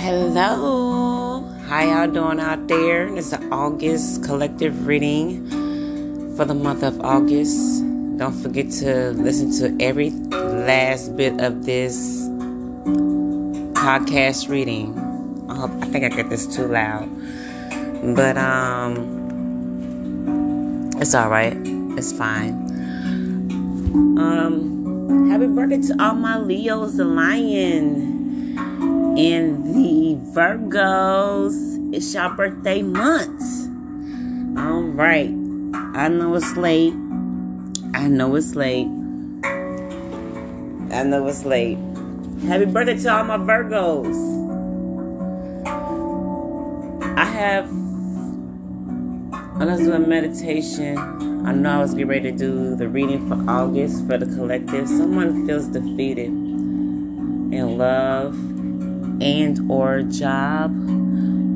Hello. How y'all doing out there? It's the August collective reading for the month of August. Don't forget to listen to every last bit of this podcast reading. I hope I think I get this too loud. But um it's all right. It's fine. Um happy birthday to all my Leos, the lion and the Virgos. It's your birthday month. All right. I know it's late. I know it's late. I know it's late. Happy birthday to all my Virgos. I have. I'm gonna do a meditation. I know I was getting ready to do the reading for August for the collective. Someone feels defeated in love and or job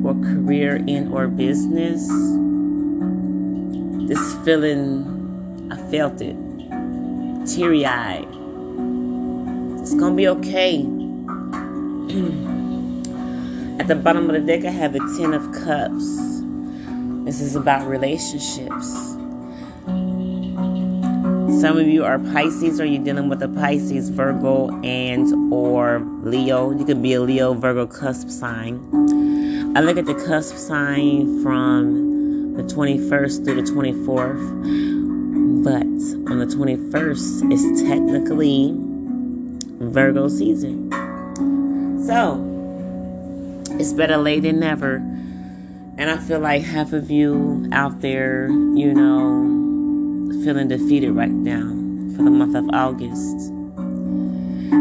or career in or business. This feeling i felt it. Teary-eyed. It's gonna be okay. At the bottom of the deck i have the ten of cups. This is about relationships some of you are Pisces or you're dealing with a Pisces, Virgo, and or Leo. You could be a Leo, Virgo cusp sign. I look at the cusp sign from the 21st through the 24th. But on the 21st, it's technically Virgo season. So, it's better late than never. And I feel like half of you out there, you know, feeling defeated right now for the month of August.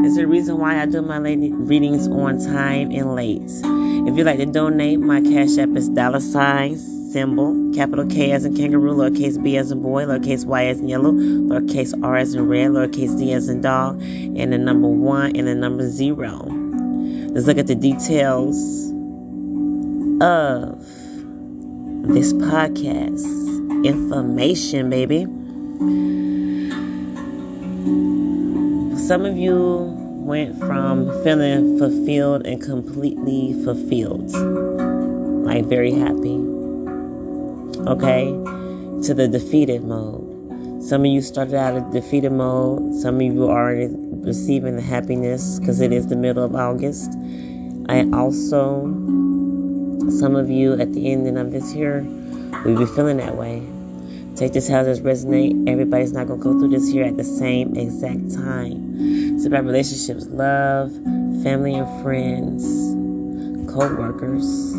It's the reason why I do my readings on time and late. If you'd like to donate, my cash app is dollar sign symbol, capital K as in kangaroo, lowercase b as in boy, lowercase y as in yellow, lowercase r as in red, lowercase d as in dog, and the number one and the number zero. Let's look at the details of this podcast. Information, baby. Some of you went from feeling fulfilled and completely fulfilled, like very happy, okay, to the defeated mode. Some of you started out in defeated mode. Some of you are receiving the happiness because it is the middle of August. I also, some of you at the ending of this year, will be feeling that way. Take this how this resonate. Everybody's not gonna go through this here at the same exact time. It's about relationships, love, family and friends, co-workers,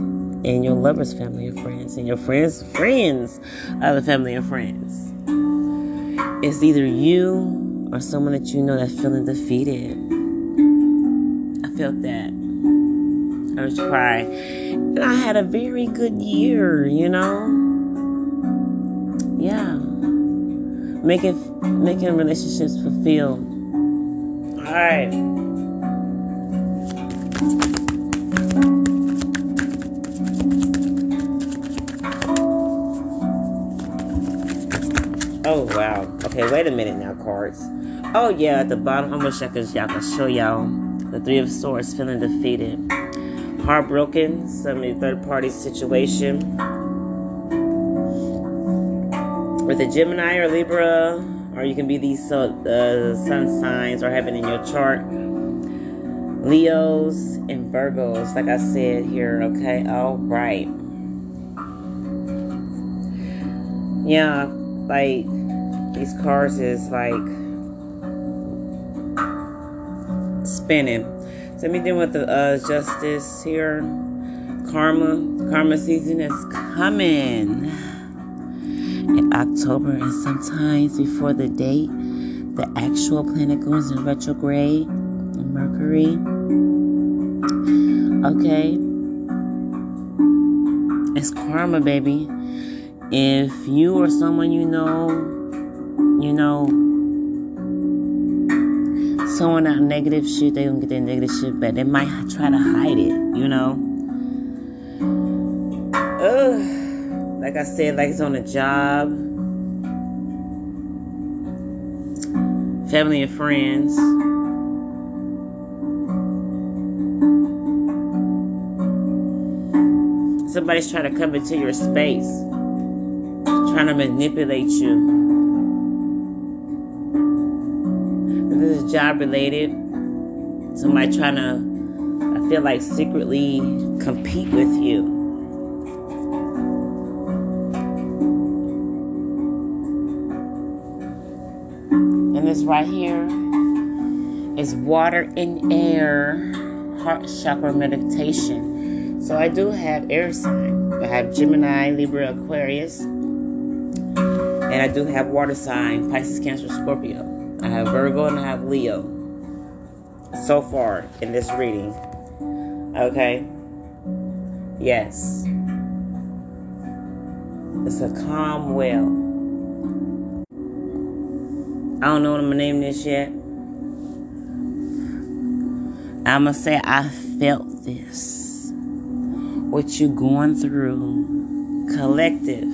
and your lover's family and friends, and your friends' friends, other family and friends. It's either you or someone that you know that's feeling defeated. I felt that. I was crying. And I had a very good year, you know? Making making relationships fulfilled. All right oh wow. Okay wait a minute now cards. Oh yeah at the bottom i wish i could y'all could show y'all. The three of swords feeling defeated. Heartbroken some third party situation with a Gemini or Libra, or you can be these uh, sun signs or having in your chart. Leos and Virgos, like I said here, okay? All right. Yeah, like these cards is like spinning. So let me deal with the uh, justice here. Karma, karma season is coming in October and sometimes before the date, the actual planet goes in retrograde, Mercury. Okay. It's karma, baby. If you or someone you know, you know, someone out negative shit, they gonna get their negative shit back. They might try to hide it, you know. Like I said, like it's on a job, family and friends. Somebody's trying to come into your space, trying to manipulate you. This is job related. Somebody trying to, I feel like, secretly compete with you. Right here is water and air heart chakra meditation. So I do have air sign. I have Gemini, Libra, Aquarius. And I do have water sign, Pisces, Cancer, Scorpio. I have Virgo and I have Leo. So far in this reading. Okay? Yes. It's a calm well. I don't know what I'm gonna name this yet. I'm gonna say I felt this. What you're going through, collective.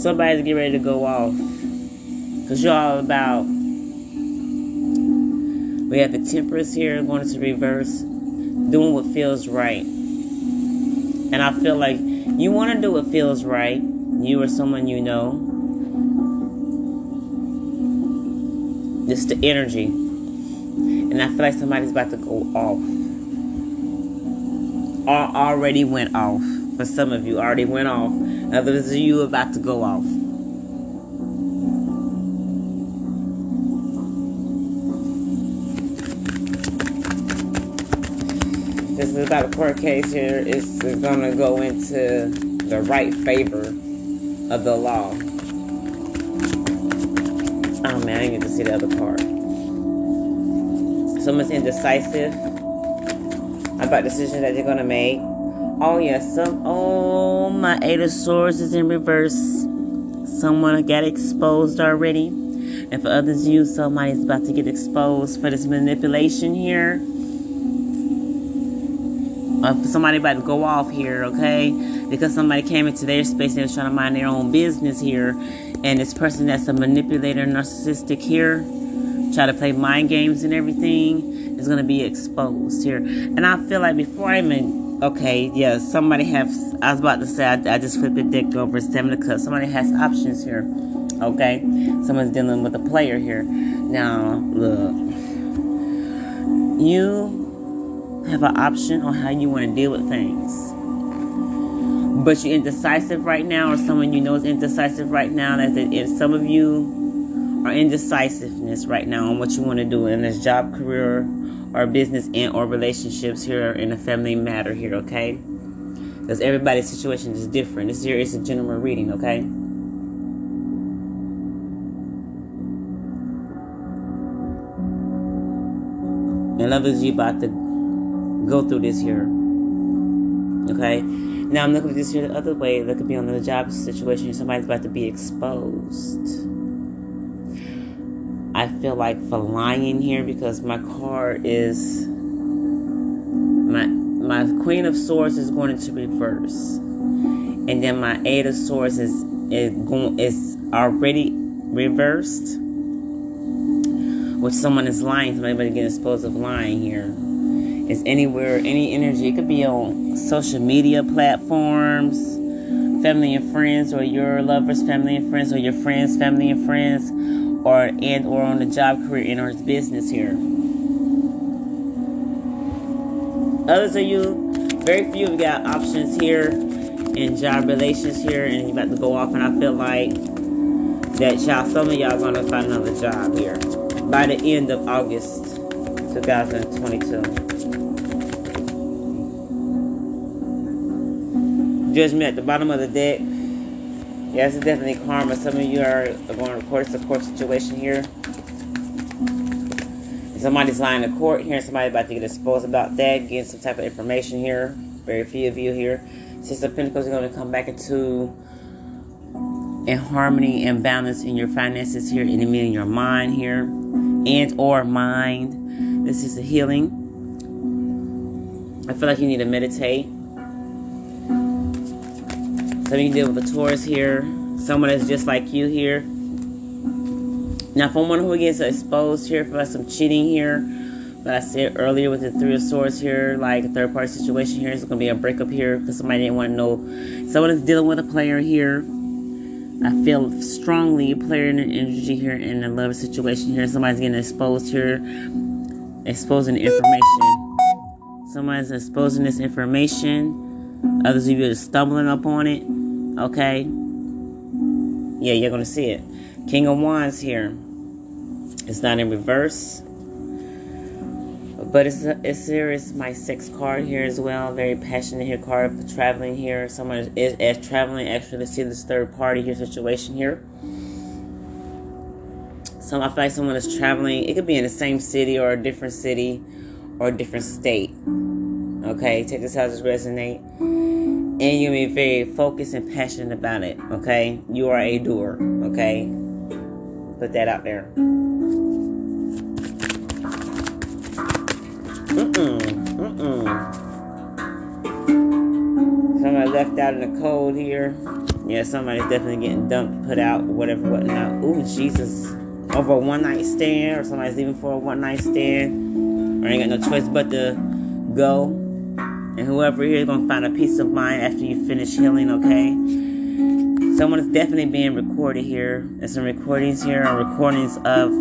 Somebody's getting ready to go off. Cause you're all about. We have the temperance here going into reverse, doing what feels right. And I feel like you want to do what feels right. You or someone you know. Just the energy. And I feel like somebody's about to go off. Or already went off. For some of you, already went off. Others of you about to go off. Court case here is going to go into the right favor of the law. Oh man, I didn't get to see the other part. Someone's indecisive about decisions that they're going to make. Oh yes, some. Oh, my Eight of Swords is in reverse. Someone got exposed already, and for others, you somebody's about to get exposed for this manipulation here. For somebody about to go off here, okay? Because somebody came into their space and they're trying to mind their own business here, and this person that's a manipulator, narcissistic here, try to play mind games and everything is going to be exposed here. And I feel like before I even Okay, yeah, somebody has. I was about to say, I, I just flipped the deck over seven of cups. Somebody has options here. Okay, someone's dealing with a player here. Now, look, you have an option on how you want to deal with things, but you're indecisive right now, or someone you know is indecisive right now. That if some of you are indecisiveness right now on what you want to do in this job, career, or business and or relationships here in a family matter here, okay? Because everybody's situation is different. This here is a general reading, okay? And others you about to go through this here. Okay? Now I'm looking at this here the other way. That could be on the job situation. Somebody's about to be exposed. I feel like for lying here because my card is my my Queen of Swords is going into reverse, and then my Eight of Swords is is going is already reversed. Which someone is lying, somebody getting exposed of lying here. It's anywhere, any energy. It could be on social media platforms, family and friends, or your lovers, family and friends, or your friends, family and friends or and or on the job career and or business here. Others of you, very few of you got options here in job relations here and you about to go off and I feel like that y'all some of y'all gonna find another job here by the end of August 2022. Judgment at the bottom of the deck Yes, it's definitely karma. Some of you are going to court. It's a court situation here. Somebody's lying to court here. Somebody about to get exposed about that. Getting some type of information here. Very few of you here. Six of Pentacles are going to come back into in harmony and balance in your finances here. And in your mind here. And or mind. This is a healing. I feel like you need to meditate so you deal with a Taurus here. Someone that's just like you here. Now, for one who gets exposed here for some cheating here, but I said earlier with the Three of Swords here, like a third party situation here, it's going to be a breakup here because somebody didn't want to know. Someone is dealing with a player here. I feel strongly player in an energy here in a love situation here. Somebody's getting exposed here, exposing information. Somebody's exposing this information. Others of you are stumbling upon it. Okay. Yeah, you're going to see it. King of Wands here. It's not in reverse. But it's it's here is my sixth card here as well. Very passionate here card traveling here. Someone is, is traveling actually to see this third party here situation here. So I feel like someone is traveling. It could be in the same city or a different city or a different state. Okay, take this how this resonate. And you're be very focused and passionate about it. Okay, you are a doer. Okay, put that out there. Mm-mm. Mm-mm. Somebody left out in the cold here. Yeah, somebody's definitely getting dumped, put out, whatever, whatnot. Ooh, Jesus. Over a one night stand, or somebody's leaving for a one night stand. Or ain't got no choice but to go. And whoever here is gonna find a peace of mind after you finish healing, okay? Someone is definitely being recorded here. There's some recordings here, or recordings of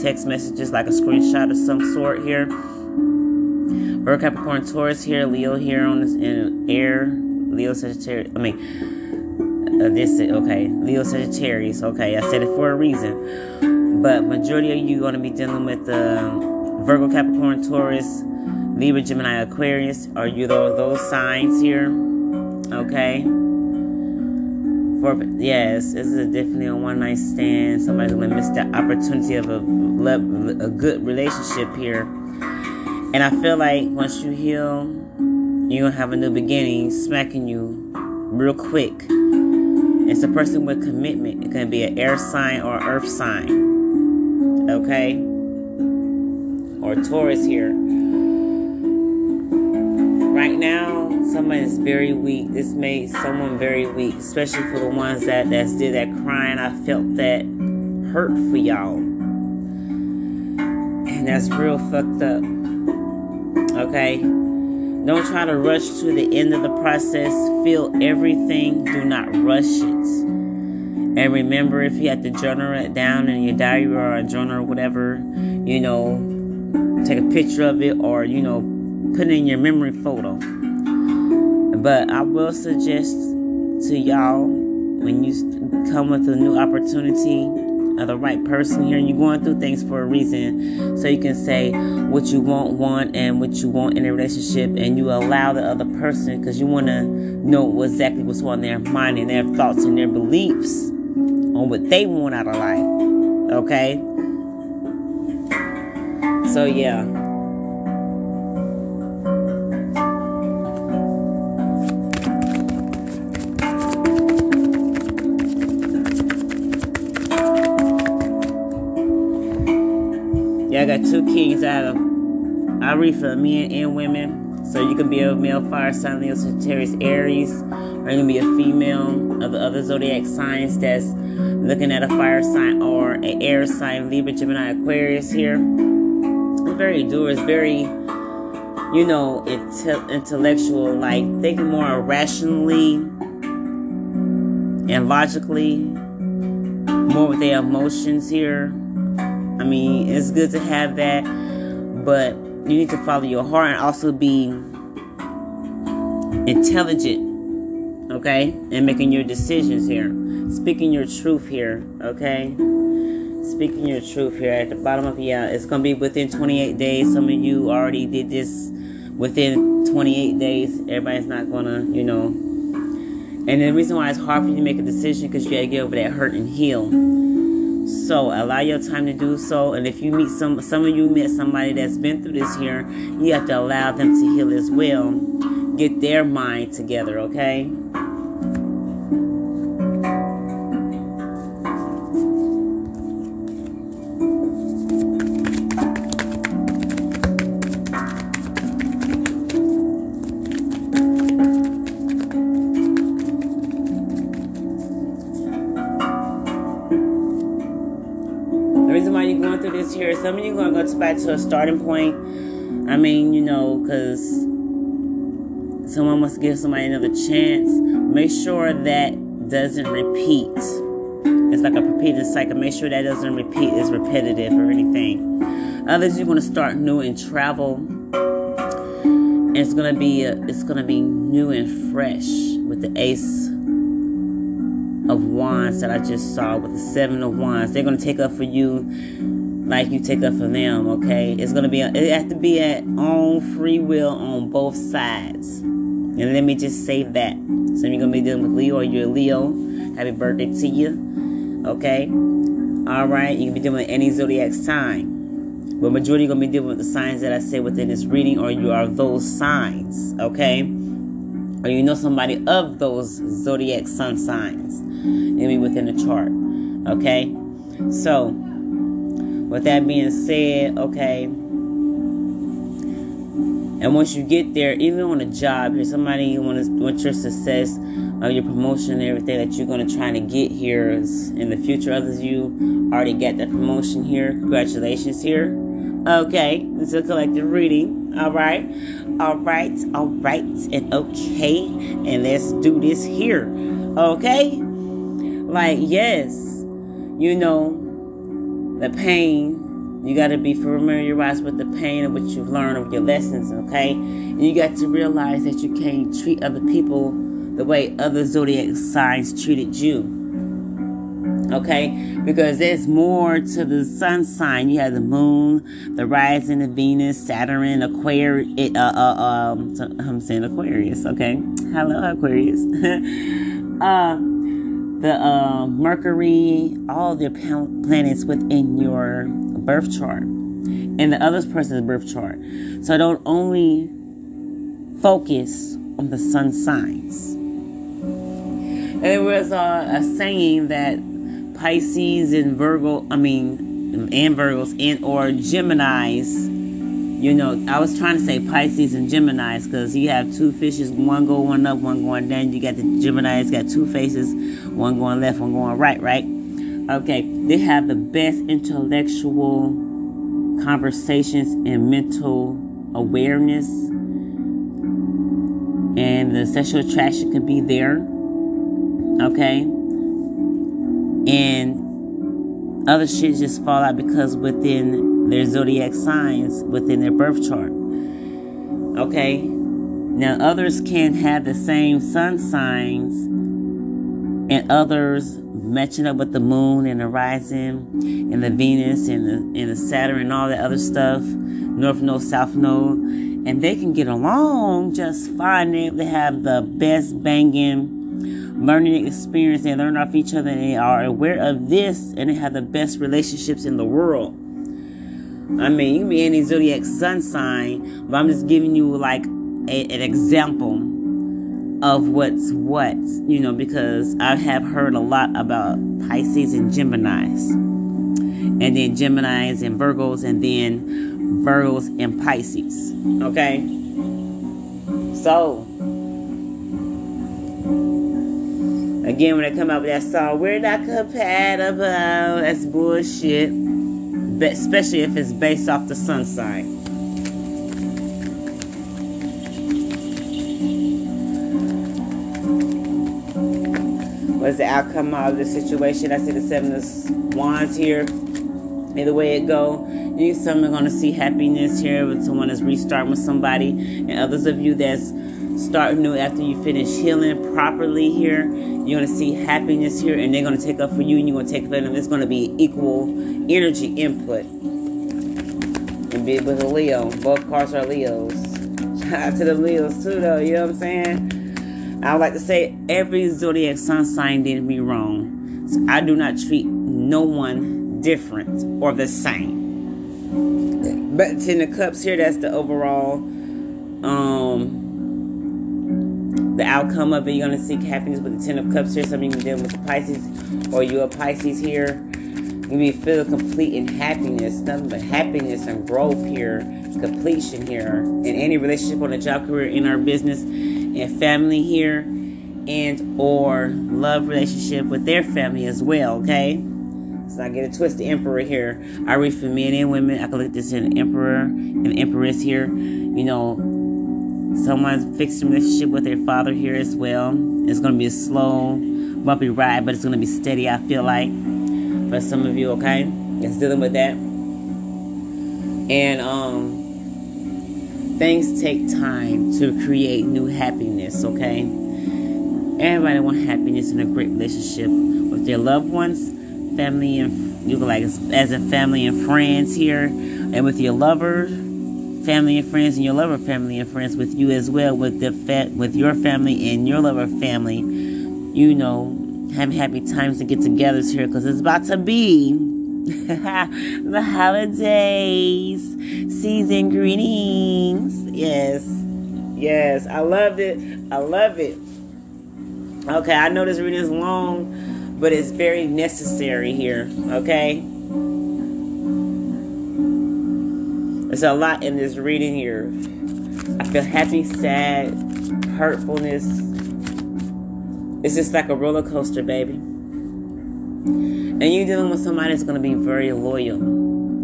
text messages, like a screenshot of some sort here. Virgo, Capricorn, Taurus here, Leo here on this in air, Leo Sagittarius. I mean, uh, this okay, Leo Sagittarius. Okay, I said it for a reason. But majority of you are to be dealing with the uh, Virgo, Capricorn, Taurus, Libra, Gemini, Aquarius. Are you those those signs here? Okay. For yes, this is definitely a one night stand. Somebody's gonna miss the opportunity of a a good relationship here and I feel like once you heal, you're gonna have a new beginning smacking you real quick. It's a person with commitment. It can be an air sign or earth sign. Okay? Or Taurus here. Right now, someone is very weak. This made someone very weak, especially for the ones that that did that crying. I felt that hurt for y'all. And that's real fucked up. Okay? Don't try to rush to the end of the process. Feel everything. Do not rush it. And remember, if you have to journal it down in your diary or a journal or whatever, you know, take a picture of it or, you know, put in your memory photo. But I will suggest to y'all when you come with a new opportunity, of the right person here and you're going through things for a reason so you can say what you want want and what you want in a relationship and you allow the other person because you want to know exactly what's on their mind and their thoughts and their beliefs on what they want out of life okay so yeah I got two kings out of I read for men and women. So you can be a male fire sign, Leo, Sagittarius, Aries, or you can be a female of the other zodiac signs that's looking at a fire sign or an air sign, Libra, Gemini, Aquarius here. Very doer, it's very, you know, intellectual, like thinking more rationally and logically, more with their emotions here I mean, it's good to have that, but you need to follow your heart and also be intelligent, okay? And making your decisions here. Speaking your truth here, okay? Speaking your truth here at the bottom of yeah, uh, it's gonna be within 28 days. Some of you already did this within 28 days. Everybody's not gonna, you know. And the reason why it's hard for you to make a decision because you gotta get over that hurt and heal so allow your time to do so and if you meet some some of you met somebody that's been through this here you have to allow them to heal as well. Get their mind together okay here, some of you are going to go back to a starting point. I mean, you know, because someone must give somebody another chance. Make sure that doesn't repeat. It's like a repeated cycle. Make sure that doesn't repeat, is repetitive or anything. Others, you're going to start new and travel. And it's gonna be a, it's gonna be new and fresh with the ace of wands that I just saw with the seven of wands. They're gonna take up for you like you take up for them. Okay, it's gonna be it has to be at own free will on both sides. And let me just say that. So you're gonna be dealing with Leo or you're Leo. Happy birthday to you. Okay. All right. You can be dealing with any zodiac sign. But majority gonna be dealing with the signs that I say within this reading, or you are those signs, okay? Or you know somebody of those zodiac sun signs. Maybe within the chart. Okay? So with that being said, okay. And once you get there, even on a job, here somebody you want to want your success, uh, your promotion, and everything that you're gonna try to get here is in the future. Others you already get that promotion here. Congratulations here. Okay, it's a collective reading. All right, all right, all right, and okay, and let's do this here. Okay, like yes, you know the pain. You got to be familiarized with the pain of what you've learned of your lessons. Okay, and you got to realize that you can't treat other people the way other zodiac signs treated you okay? Because there's more to the sun sign. You have the moon, the rising of Venus, Saturn, Aquarius. Uh, uh, um, I'm saying Aquarius, okay? Hello, Aquarius. uh, the uh, Mercury, all the planets within your birth chart, and the other person's birth chart. So don't only focus on the sun signs. There was uh, a saying that Pisces and Virgo, I mean, and Virgos and or Geminis. You know, I was trying to say Pisces and Geminis because you have two fishes, one going one up, one going down. You got the Gemini's got two faces, one going left, one going right, right? Okay, they have the best intellectual conversations and mental awareness, and the sexual attraction can be there. Okay, and other shit just fall out because within their zodiac signs within their birth chart. Okay? Now others can have the same sun signs and others matching up with the moon and the rising and the Venus and the and the Saturn and all that other stuff, North Node, South Node, and they can get along just fine. They have the best banging learning experience. They learn off each other and they are aware of this and they have the best relationships in the world. I mean, you can be any zodiac sun sign, but I'm just giving you like a, an example of what's what, you know, because I have heard a lot about Pisces and Geminis. And then Geminis and Virgos, and then Virgos and Pisces. Okay? So, Again, when I come out with that song, we're not compatible. That's bullshit. Especially if it's based off the sun sign. What's the outcome of the situation? I see the seven of wands here. Either way it go, you some are gonna see happiness here with someone that's restarting with somebody, and others of you that's start new after you finish healing properly here. You're going to see happiness here, and they're going to take up for you, and you're going to take up for them. It's going to be equal energy input. And be with a Leo. Both cards are Leos. Shout out to the Leos, too, though. You know what I'm saying? I like to say every zodiac sun sign did me wrong. So I do not treat no one different or the same. But Ten of Cups here, that's the overall um the outcome of it. You're going to seek happiness with the Ten of Cups here. Some of you can deal with the Pisces, or you're a Pisces here. You may feel complete in happiness, nothing but happiness and growth here, completion here in any relationship on a job career, in our business, and family here, and or love relationship with their family as well. Okay, So I get a twist the emperor here. I read for men and women. I look this in emperor and empress here. You know, someone's fixing relationship with their father here as well. It's gonna be a slow, bumpy ride, but it's gonna be steady, I feel like. For some of you, okay? It's dealing with that. And um things take time to create new happiness, okay? Everybody want happiness in a great relationship with their loved ones, family and you like as a family and friends here, and with your lover, family and friends, and your lover family and friends with you as well, with the fa- with your family and your lover family. You know, having happy times to get together here because it's about to be the holidays season greetings. Yes, yes, I love it. I love it. Okay, I know this reading is long, but it's very necessary here. Okay, there's a lot in this reading here. I feel happy, sad, hurtfulness. It's just like a roller coaster, baby. And you're dealing with somebody that's going to be very loyal.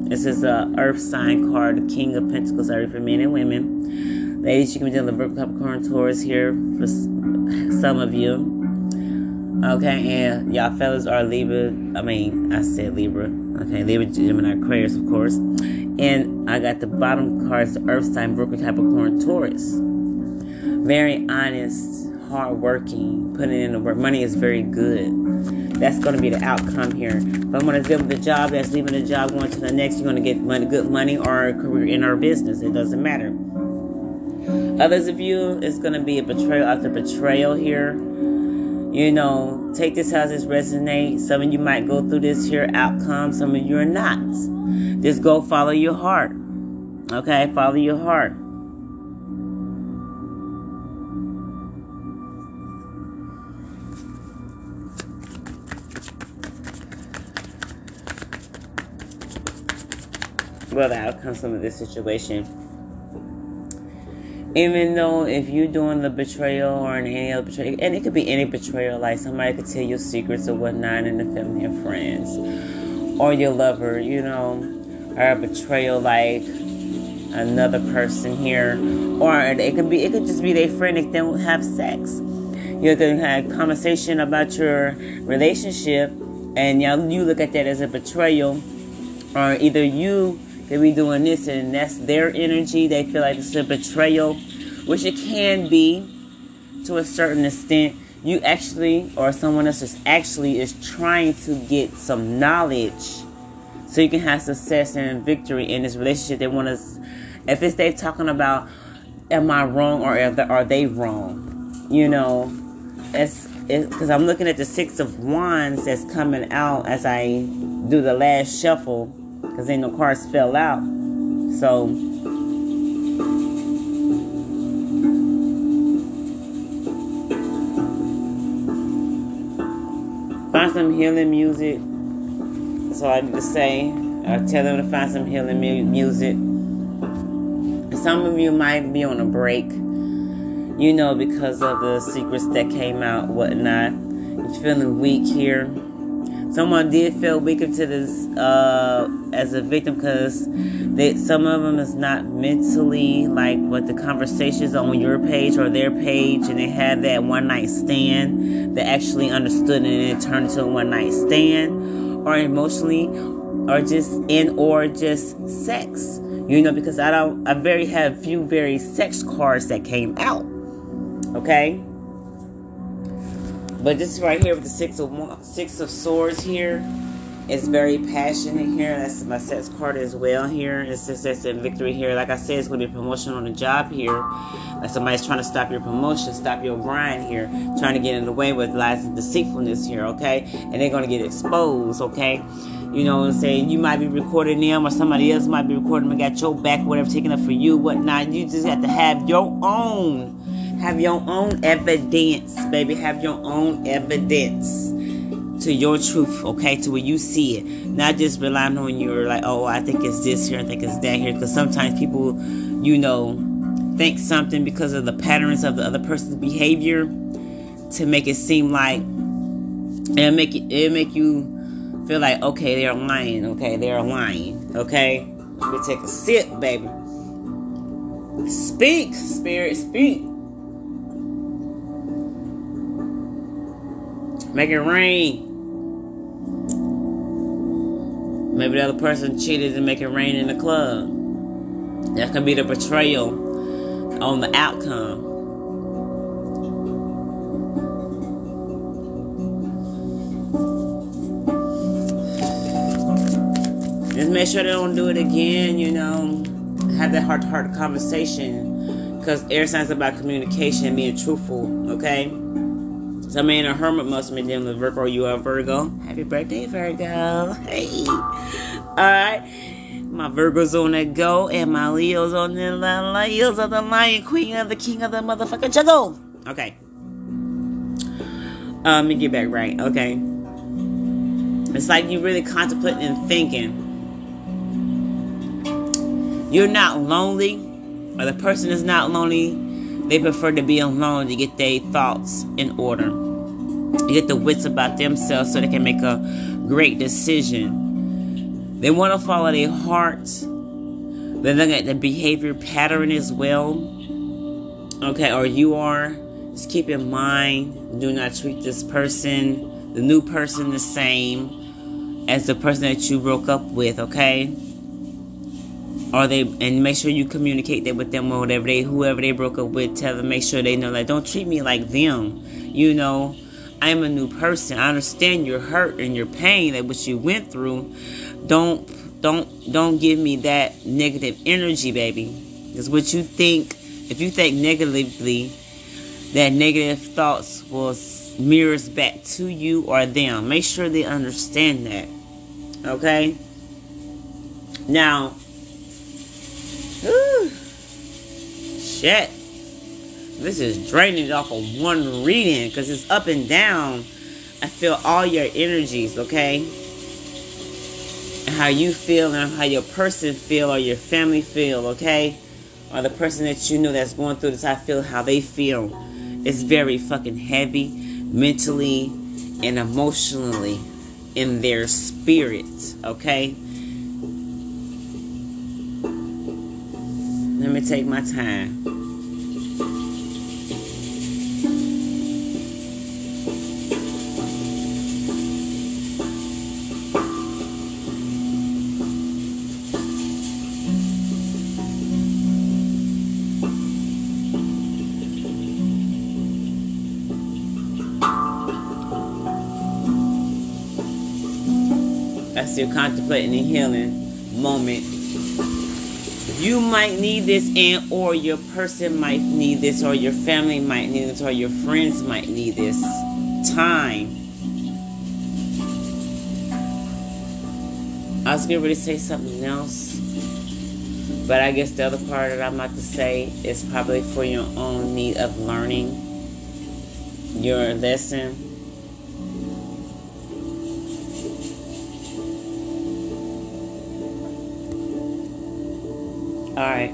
This is a Earth sign card, King of Pentacles, sorry, for men and women. Ladies, you can be dealing with Capricorn Taurus here for some of you. Okay, and y'all fellas are Libra. I mean, I said Libra. Okay, Libra, Gemini, Aquarius, of course. And I got the bottom cards, the Earth sign, Virgo, Capricorn, Taurus. Very honest, hardworking, putting in the work. Money is very good. That's going to be the outcome here. If I'm going to deal with the job that's leaving the job, going to the next, you're going to get money, good money or a career in our business. It doesn't matter. Others of you, it's going to be a betrayal after betrayal here. You know, take this how this resonate. Some of you might go through this here outcome. Some of you are not. Just go follow your heart. Okay, follow your heart. well, the outcomes some of this situation. Even though if you're doing the betrayal or any other betrayal, and it could be any betrayal, like somebody could tell you secrets or whatnot in the family and friends, or your lover, you know, or a betrayal like another person here, or it could be it could just be their friend they don't have sex. You can have conversation about your relationship, and y'all you look at that as a betrayal, or either you they be doing this and that's their energy. They feel like it's a betrayal, which it can be to a certain extent. You actually, or someone else is actually, is trying to get some knowledge so you can have success and victory in this relationship. They want to, if it's they talking about, am I wrong or are they wrong? You know, it's because I'm looking at the Six of Wands that's coming out as I do the last shuffle because then the cards fell out. So find some healing music. That's all I need to say. I tell them to find some healing mu- music. Some of you might be on a break, you know, because of the secrets that came out, whatnot. You're feeling weak here someone did feel weaker to this uh, as a victim because some of them is not mentally like what the conversations on your page or their page and they had that one night stand that actually understood and it turned into a one night stand or emotionally or just in or just sex. You know because i don't i very have few very sex cards that came out. Okay but this right here with the six of six of swords here is very passionate here. That's my sex card as well here. It says that's victory here. Like I said, it's going to be promotion on the job here. Like somebody's trying to stop your promotion, stop your grind here, trying to get in the way with lies and deceitfulness here, okay? And they're going to get exposed, okay? You know what I'm saying? You might be recording them or somebody else might be recording them and got your back, whatever, taking up for you, whatnot. You just have to have your own have your own evidence, baby. Have your own evidence to your truth, okay? To where you see it. Not just relying on your, like, oh, I think it's this here, I think it's that here. Because sometimes people, you know, think something because of the patterns of the other person's behavior to make it seem like it'll make it, it'll make you feel like, okay, they're lying. Okay, they're lying. Okay? Let me take a sip, baby. Speak, spirit, speak. Make it rain. Maybe the other person cheated and make it rain in the club. That could be the betrayal on the outcome. Just make sure they don't do it again, you know. Have that heart to heart conversation. Because air signs about communication and being truthful, okay? So, man, a hermit must be dealing with Virgo. You are Virgo. Happy birthday, Virgo. Hey. Alright. My Virgo's on the go, and my Leo's on the Leo's of the lion, queen of the king of the motherfucking jungle. Okay. Um, let me get back right. Okay. It's like you really contemplating and thinking you're not lonely, or the person is not lonely, they prefer to be alone to get their thoughts in order. to Get the wits about themselves so they can make a great decision. They want to follow their heart. They're looking at the behavior pattern as well. Okay, or you are. Just keep in mind, do not treat this person, the new person, the same as the person that you broke up with, okay? Or they and make sure you communicate that with them or whatever they whoever they broke up with tell them make sure they know like don't treat me like them you know? I'm a new person. I understand your hurt and your pain that what you went through. Don't don't don't give me that negative energy baby. Because what you think if you think negatively that negative thoughts will mirrors back to you or them. Make sure they understand that okay? Now Shit. This is draining off of one reading because it's up and down. I feel all your energies, okay? And how you feel and how your person feel or your family feel, okay? Or the person that you know that's going through this, I feel how they feel. It's very fucking heavy mentally and emotionally in their spirit, okay? Let me take my time. That's your contemplating the healing moment you might need this and or your person might need this or your family might need this or your friends might need this time. I was getting ready to say something else but I guess the other part that I'm about to say is probably for your own need of learning your lesson Alright.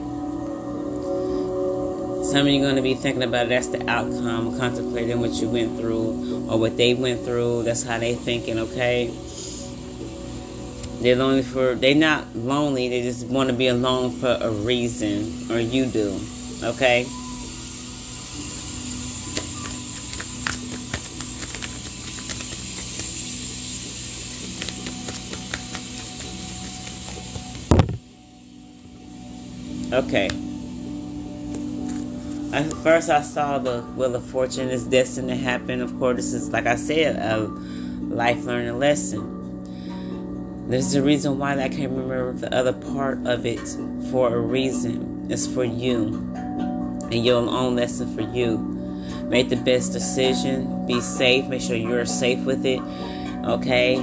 Some of you are going to be thinking about it. That's the outcome, contemplating what you went through or what they went through. That's how they thinking, okay? They're lonely for, they're not lonely. They just want to be alone for a reason. Or you do, okay? Okay. At first, I saw the Wheel of Fortune is destined to happen. Of course, this is, like I said, a life learning lesson. There's a reason why I can't remember the other part of it for a reason. It's for you and your own lesson for you. Make the best decision. Be safe. Make sure you're safe with it. Okay.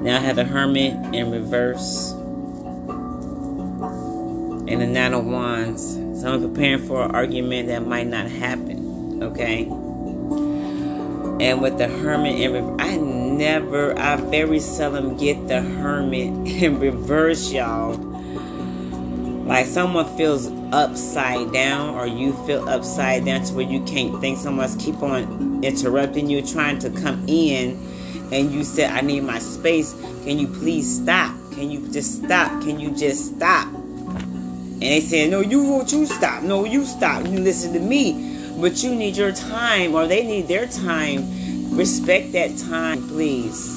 Now I have the Hermit in reverse and the Nine of Wands. So I'm preparing for an argument that might not happen. Okay. And with the Hermit in reverse, I never, I very seldom get the Hermit in reverse, y'all. Like someone feels upside down, or you feel upside down to where you can't think. Someone's keep on interrupting you, trying to come in and you said, I need my space. Can you please stop? Can you just stop? Can you just stop? And they said, No, you won't you stop. No, you stop. You listen to me. But you need your time, or they need their time. Respect that time, please.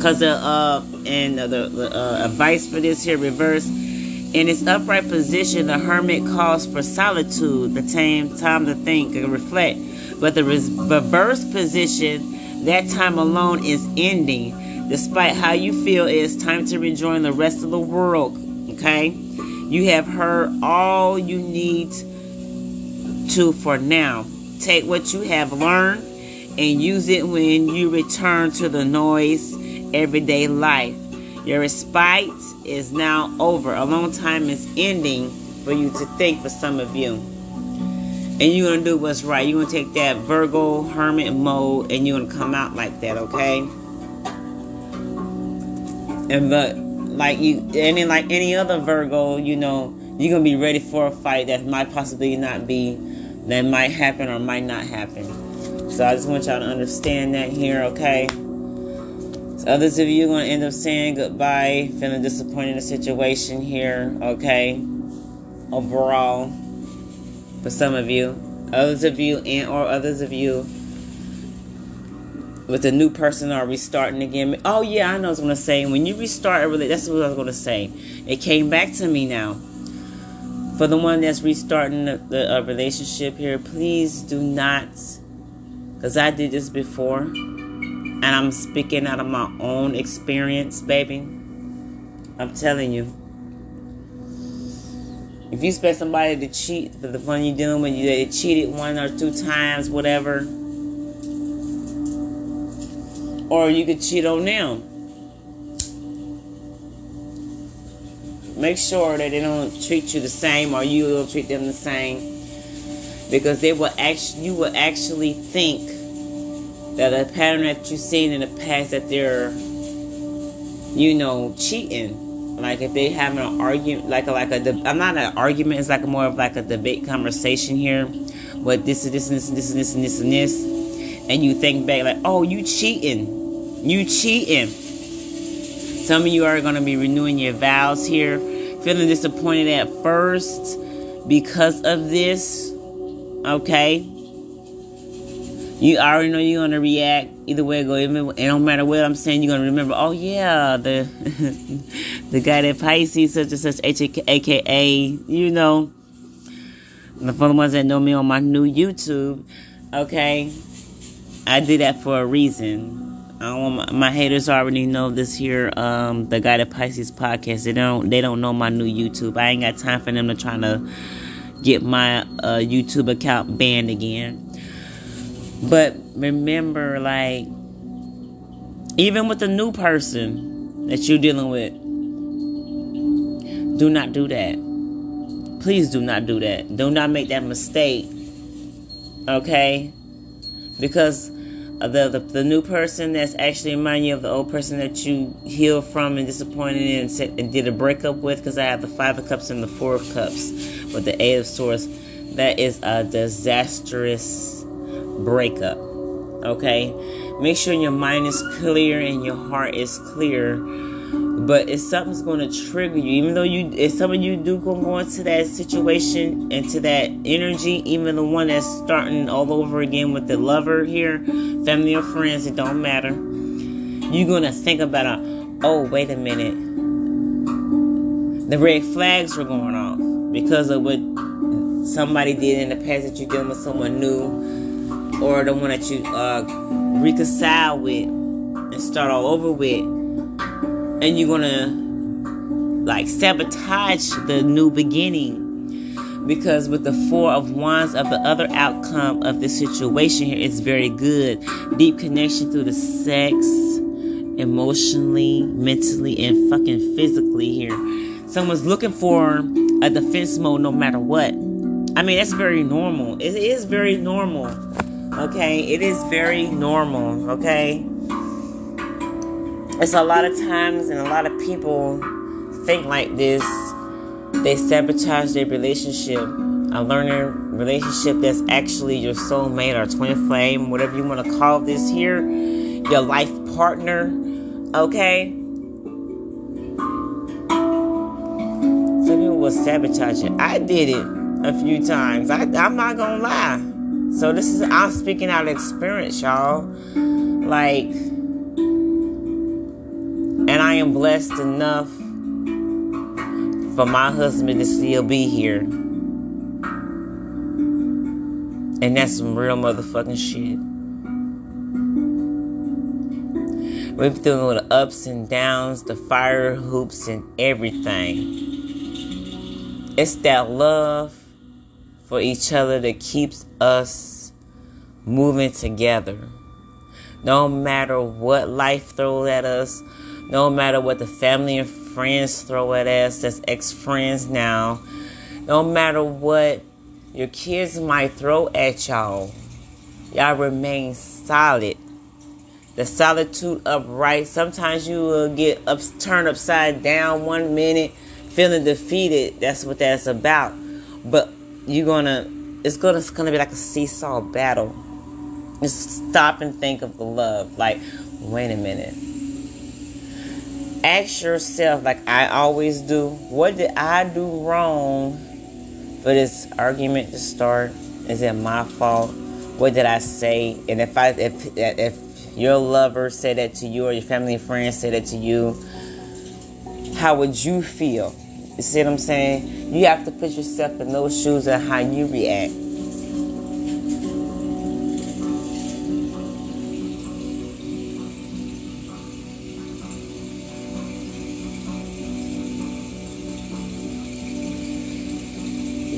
Cause uh, uh and the, the uh, advice for this here reverse. In its upright position, the hermit calls for solitude, the time, time to think and reflect. But the reverse position, that time alone is ending. Despite how you feel, it is time to rejoin the rest of the world. Okay? You have heard all you need to for now. Take what you have learned and use it when you return to the noise everyday life. Your respite is now over. A long time is ending for you to think for some of you. And you're to do what's right. You're to take that Virgo hermit mode and you're to come out like that, okay? And but like you any like any other Virgo, you know, you're to be ready for a fight that might possibly not be that might happen or might not happen. So I just want y'all to understand that here, okay? Others of you are to end up saying goodbye, feeling disappointed in the situation here, okay? Overall, for some of you. Others of you and or others of you with a new person are restarting again. Oh yeah, I know what I was gonna say when you restart a relationship, that's what I was gonna say. It came back to me now. For the one that's restarting the, the uh, relationship here, please do not, because I did this before and I'm speaking out of my own experience, baby. I'm telling you. If you expect somebody to cheat for the fun you're doing when you they cheated one or two times, whatever, or you could cheat on them. Make sure that they don't treat you the same or you will treat them the same. Because they will actually you will actually think that a pattern that you've seen in the past that they're, you know, cheating. Like if they having an argument, like a, like a, I'm not an argument. It's like more of like a debate conversation here. But this is this and this and this and this and this and this, and you think back like, oh, you cheating, you cheating. Some of you are going to be renewing your vows here, feeling disappointed at first because of this. Okay, you already know you're gonna react either way. Go even it don't matter what I'm saying. You're gonna remember. Oh yeah, the the guided Pisces such and such, aka you know. The for the ones that know me on my new YouTube, okay, I did that for a reason. Don't my, haters already know this here. Um, the guided Pisces podcast. They don't they don't know my new YouTube. I ain't got time for them to try to get my uh, YouTube account banned again. But remember, like, even with a new person that you're dealing with, do not do that. Please do not do that. Do not make that mistake. Okay? Because Uh, the, the, the new person that's actually reminding you of the old person that you healed from and disappointed in and, set, and did a breakup with, because I have the Five of Cups and the Four of Cups with the Eight of Swords. That is a disastrous breakup. Okay? Make sure your mind is clear and your heart is clear. But if something's going to trigger you, even though you, if some of you do go into that situation, into that energy, even the one that's starting all over again with the lover here, family or friends, it don't matter. You're going to think about, it. oh, wait a minute. The red flags are going off because of what somebody did in the past that you're dealing with someone new or the one that you uh, reconcile with and start all over with, and you're gonna like sabotage the new beginning. Because with the four of wands of the other outcome of this situation here is very good. Deep connection through the sex emotionally mentally and fucking physically here. Someone's looking for a defense mode no matter what. I mean that's very normal. It is very normal Okay, it is very normal. Okay, it's a lot of times, and a lot of people think like this. They sabotage their relationship. A learning relationship that's actually your soulmate or twin flame, whatever you want to call this here. your life partner, okay? Some people will sabotage it. I did it a few times. I, I'm not gonna lie. So this is I'm speaking out of experience, y'all. Like, and I am blessed enough for my husband to still be here. And that's some real motherfucking shit. We've been through the ups and downs, the fire hoops, and everything. It's that love for each other that keeps us moving together. No matter what life throws at us, no matter what the family and friends throw at us, that's ex friends now, no matter what your kids might throw at y'all, y'all remain solid. The solitude upright. Sometimes you will get up, turned upside down one minute, feeling defeated. That's what that's about. But you're gonna, it's gonna, it's gonna be like a seesaw battle. Just stop and think of the love. Like, wait a minute. Ask yourself, like I always do, what did I do wrong for this argument to start? Is it my fault? What did I say? And if I, if if your lover said that to you or your family and friends said that to you, how would you feel? You see what I'm saying? You have to put yourself in those shoes and how you react.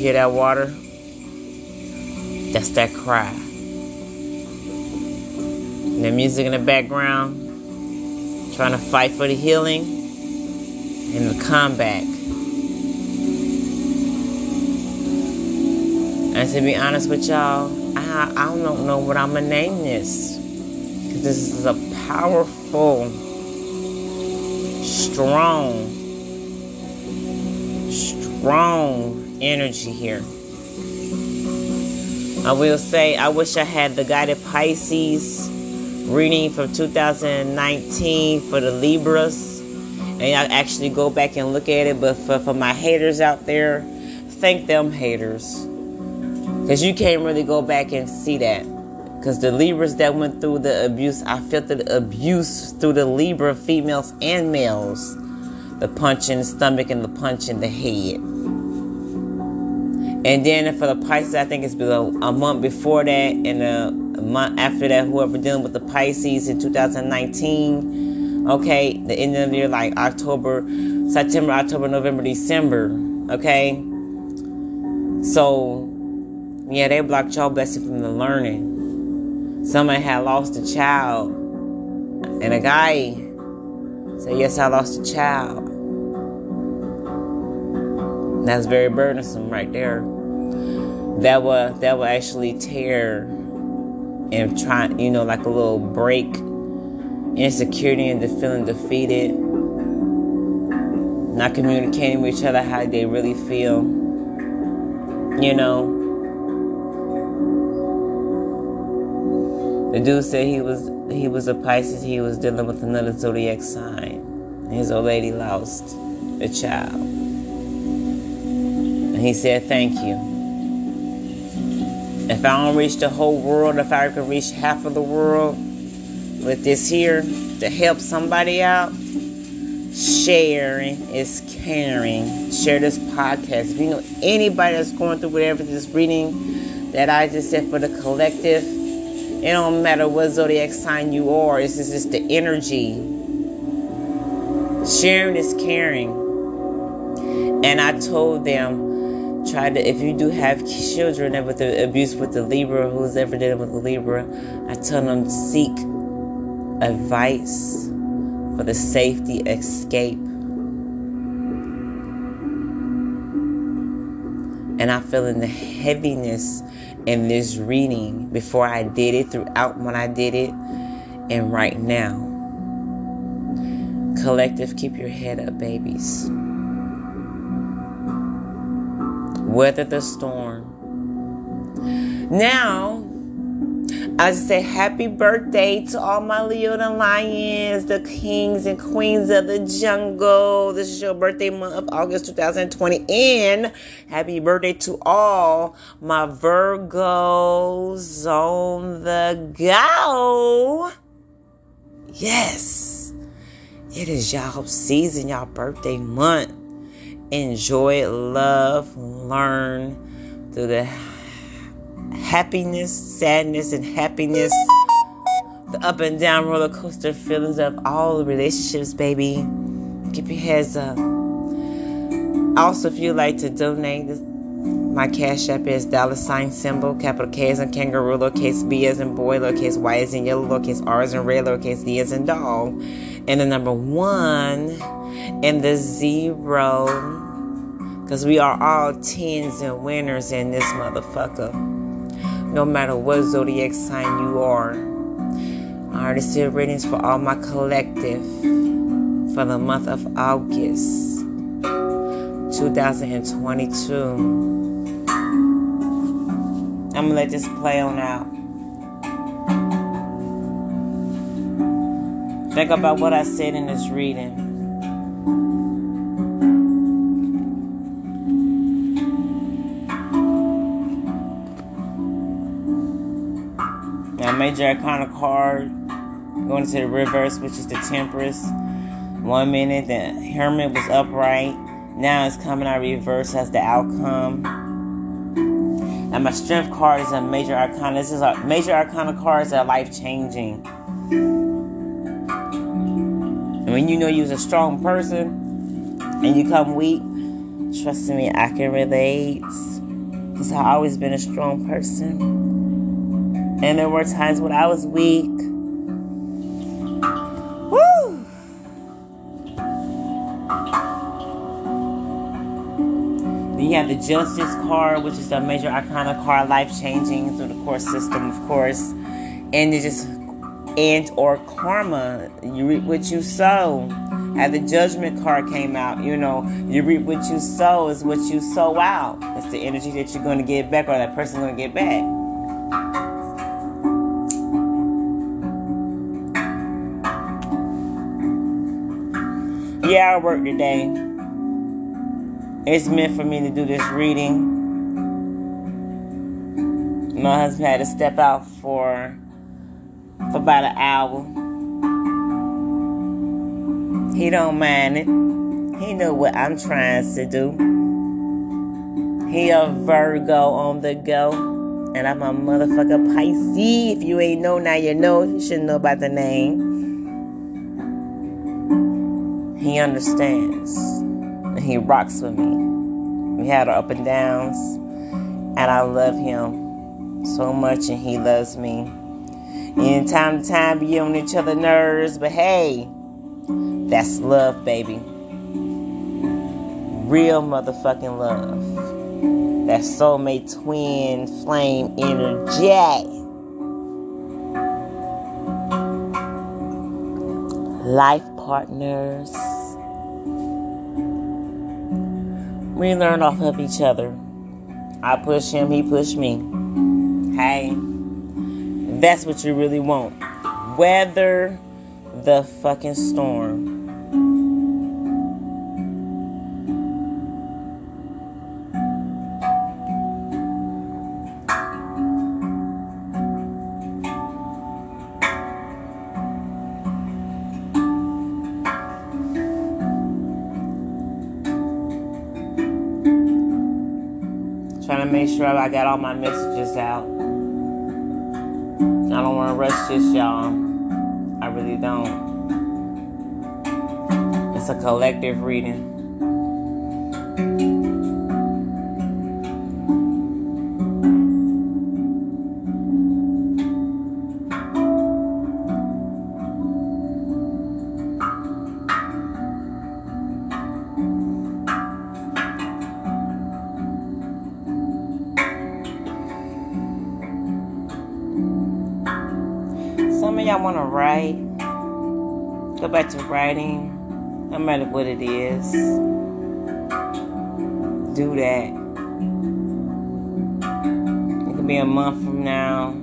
Hear that water? That's that cry. And the music in the background, trying to fight for the healing and the comeback. And to be honest with y'all, I, I don't know what I'm gonna name this. Because this is a powerful, strong, strong energy here. I will say, I wish I had the guided Pisces reading from 2019 for the Libras. And I actually go back and look at it. But for, for my haters out there, thank them haters. Because you can't really go back and see that. Because the Libras that went through the abuse, I felt the abuse through the Libra females and males. The punch in the stomach and the punch in the head. And then for the Pisces, I think it's below a month before that, and a, month after that, whoever dealing with the Pisces in 2019. Okay, the end of the year, like October, September, October, November, December. Okay, so yeah, they blocked y'all blessing from the learning. Someone had lost a child, and a guy said, "Yes, I lost a child." That's very burdensome right there. That will that will actually tear and try you know like a little break insecurity and the feeling defeated. Not communicating with each other how they really feel you know. The dude said he was he was a pisces he was dealing with another zodiac sign. His old lady lost a child. And he said, Thank you. If I don't reach the whole world, if I could reach half of the world with this here to help somebody out, sharing is caring. Share this podcast. If you know anybody that's going through whatever this reading that I just said for the collective, it don't matter what zodiac sign you are, it's just the energy. Sharing is caring. And I told them, try to if you do have children with the abuse with the Libra, who's ever dealing with the Libra, I tell them seek advice for the safety escape. And I feel in the heaviness in this reading before I did it, throughout when I did it, and right now. Collective, keep your head up, babies. Weather the storm. Now, I say happy birthday to all my Leo and Lions, the kings and queens of the jungle. This is your birthday month of August 2020. And happy birthday to all my Virgos on the go. Yes, it is y'all season, y'all birthday month. Enjoy, love, learn through the happiness, sadness, and happiness. The up and down roller coaster feelings of all the relationships, baby. Keep your heads up. Also, if you'd like to donate, my cash app is dollar sign symbol, capital K as in kangaroo, lowercase b as in boy, lowercase y as in yellow, lowercase r as in red, lowercase d as in dog, and the number one and the zero. Because we are all tens and winners in this motherfucker no matter what zodiac sign you are. I already see readings for all my collective for the month of August 2022. I'm gonna let this play on out. Think about what I said in this reading. Major arcana card going to the reverse, which is the Temperance. One minute the Hermit was upright. Now it's coming out reverse as the outcome. And my strength card is a major arcana. This is a major arcana cards that are life changing. And when you know you're a strong person and you come weak, trust me, I can relate. Because I've always been a strong person. And there were times when I was weak. Woo! Then you have the Justice card, which is a major arcana card, life changing through the course system, of course. And it just and or karma. You reap what you sow. As the judgment card came out, you know, you reap what you sow is what you sow out. It's the energy that you're going to get back or that person's going to get back. Yeah, I work today. It's meant for me to do this reading. My husband had to step out for for about an hour. He don't mind it. He know what I'm trying to do. He a Virgo on the go. And I'm a motherfucker Pisces. If you ain't know, now you know. You should know about the name. He understands. And he rocks with me. We had our up and downs. And I love him so much, and he loves me. And time to time, get on each other's nerves, but hey, that's love, baby. Real motherfucking love. That soulmate twin flame energy. Life partners. We learn off of each other. I push him, he push me. Hey, that's what you really want. Weather the fucking storm. Sure I got all my messages out. I don't want to rush this, y'all. I really don't. It's a collective reading. Go back to writing, no matter what it is. Do that. It could be a month from now.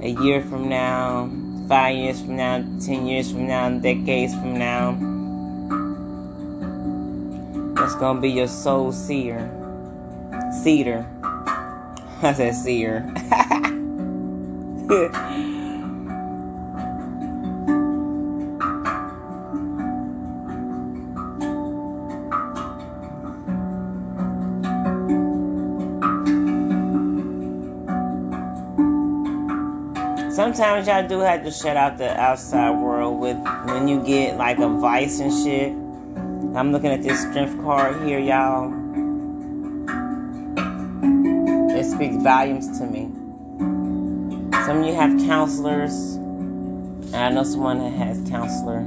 a year from now, five years from now, ten years from now, decades from now. That's gonna be your soul seer. Cedar. I said seer. sometimes y'all do have to shut out the outside world with when you get like a vice and shit. I'm looking at this strength card here, y'all. It speaks volumes to me. Some of you have counselors. And I know someone that has counselor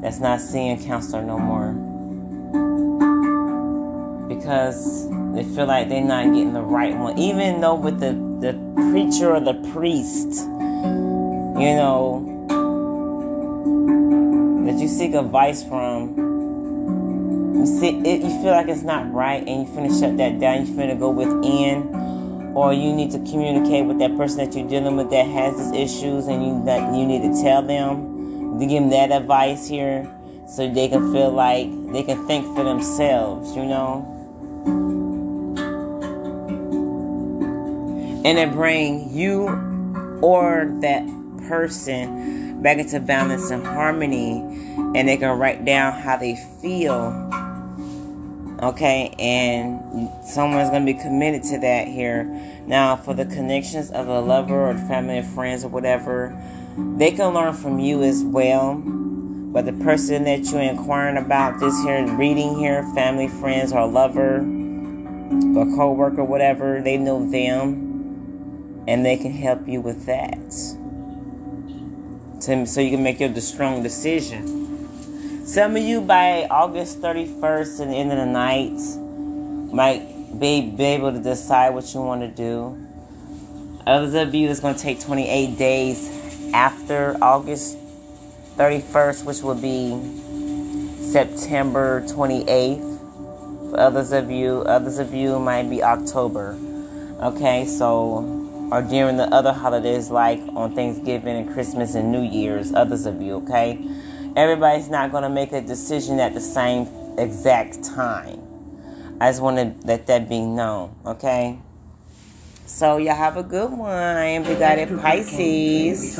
that's not seeing counselor no more. Because they feel like they're not getting the right one. Even though with the, the preacher or the priest you know, that you seek advice from, you see it, you feel like it's not right, and you finna shut that down. You finna go within, or you need to communicate with that person that you're dealing with that has these issues, and you that you need to tell them to give them that advice here, so they can feel like they can think for themselves. You know. And then bring you or that person back into balance and harmony and they can write down how they feel okay? And someone's going to be committed to that here. Now for the connections of a lover or family or friends or whatever they can learn from you as well. But the person that you're inquiring about this here reading here family friends or lover or co-worker whatever they know them and they can help you with that to, so you can make your strong decision. Some of you by August 31st and the end of the night might be, be able to decide what you want to do. Others of you, it's going to take 28 days after August 31st, which will be September 28th. For others of you, others of you might be October. Okay, so or during the other holidays like on Thanksgiving and Christmas and New Year's, others of you, okay? Everybody's not going to make a decision at the same exact time. I just want to let that be known, okay? So y'all have a good one. We got it Pisces.